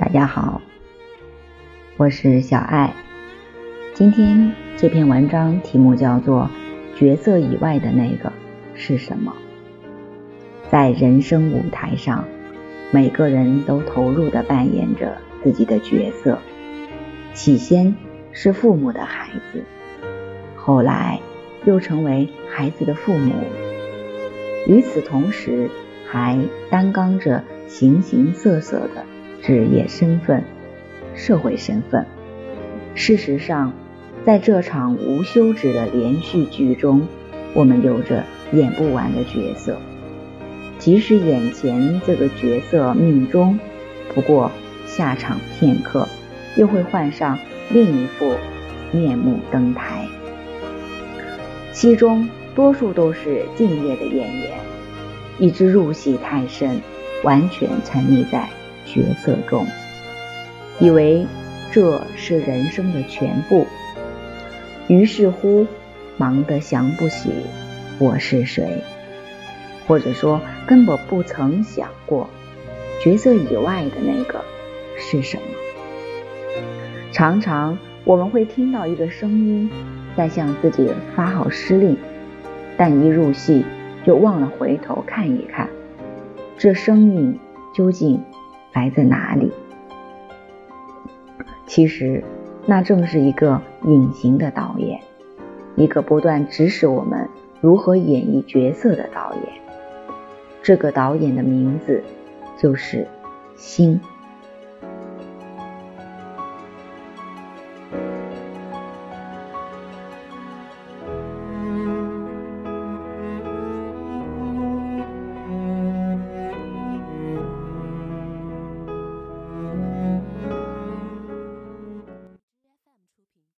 大家好，我是小爱。今天这篇文章题目叫做《角色以外的那个是什么》。在人生舞台上，每个人都投入的扮演着自己的角色。起先是父母的孩子，后来又成为孩子的父母。与此同时，还担当着形形色色的职业身份、社会身份。事实上，在这场无休止的连续剧中，我们有着演不完的角色。即使眼前这个角色命中，不过下场片刻，又会换上另一副面目登台。其中多数都是敬业的演员。一直入戏太深，完全沉溺在角色中，以为这是人生的全部。于是乎，忙得想不起我是谁，或者说根本不曾想过角色以外的那个是什么。常常我们会听到一个声音在向自己发号施令，但一入戏。就忘了回头看一看，这声音究竟来自哪里？其实，那正是一个隐形的导演，一个不断指使我们如何演绎角色的导演。这个导演的名字就是心。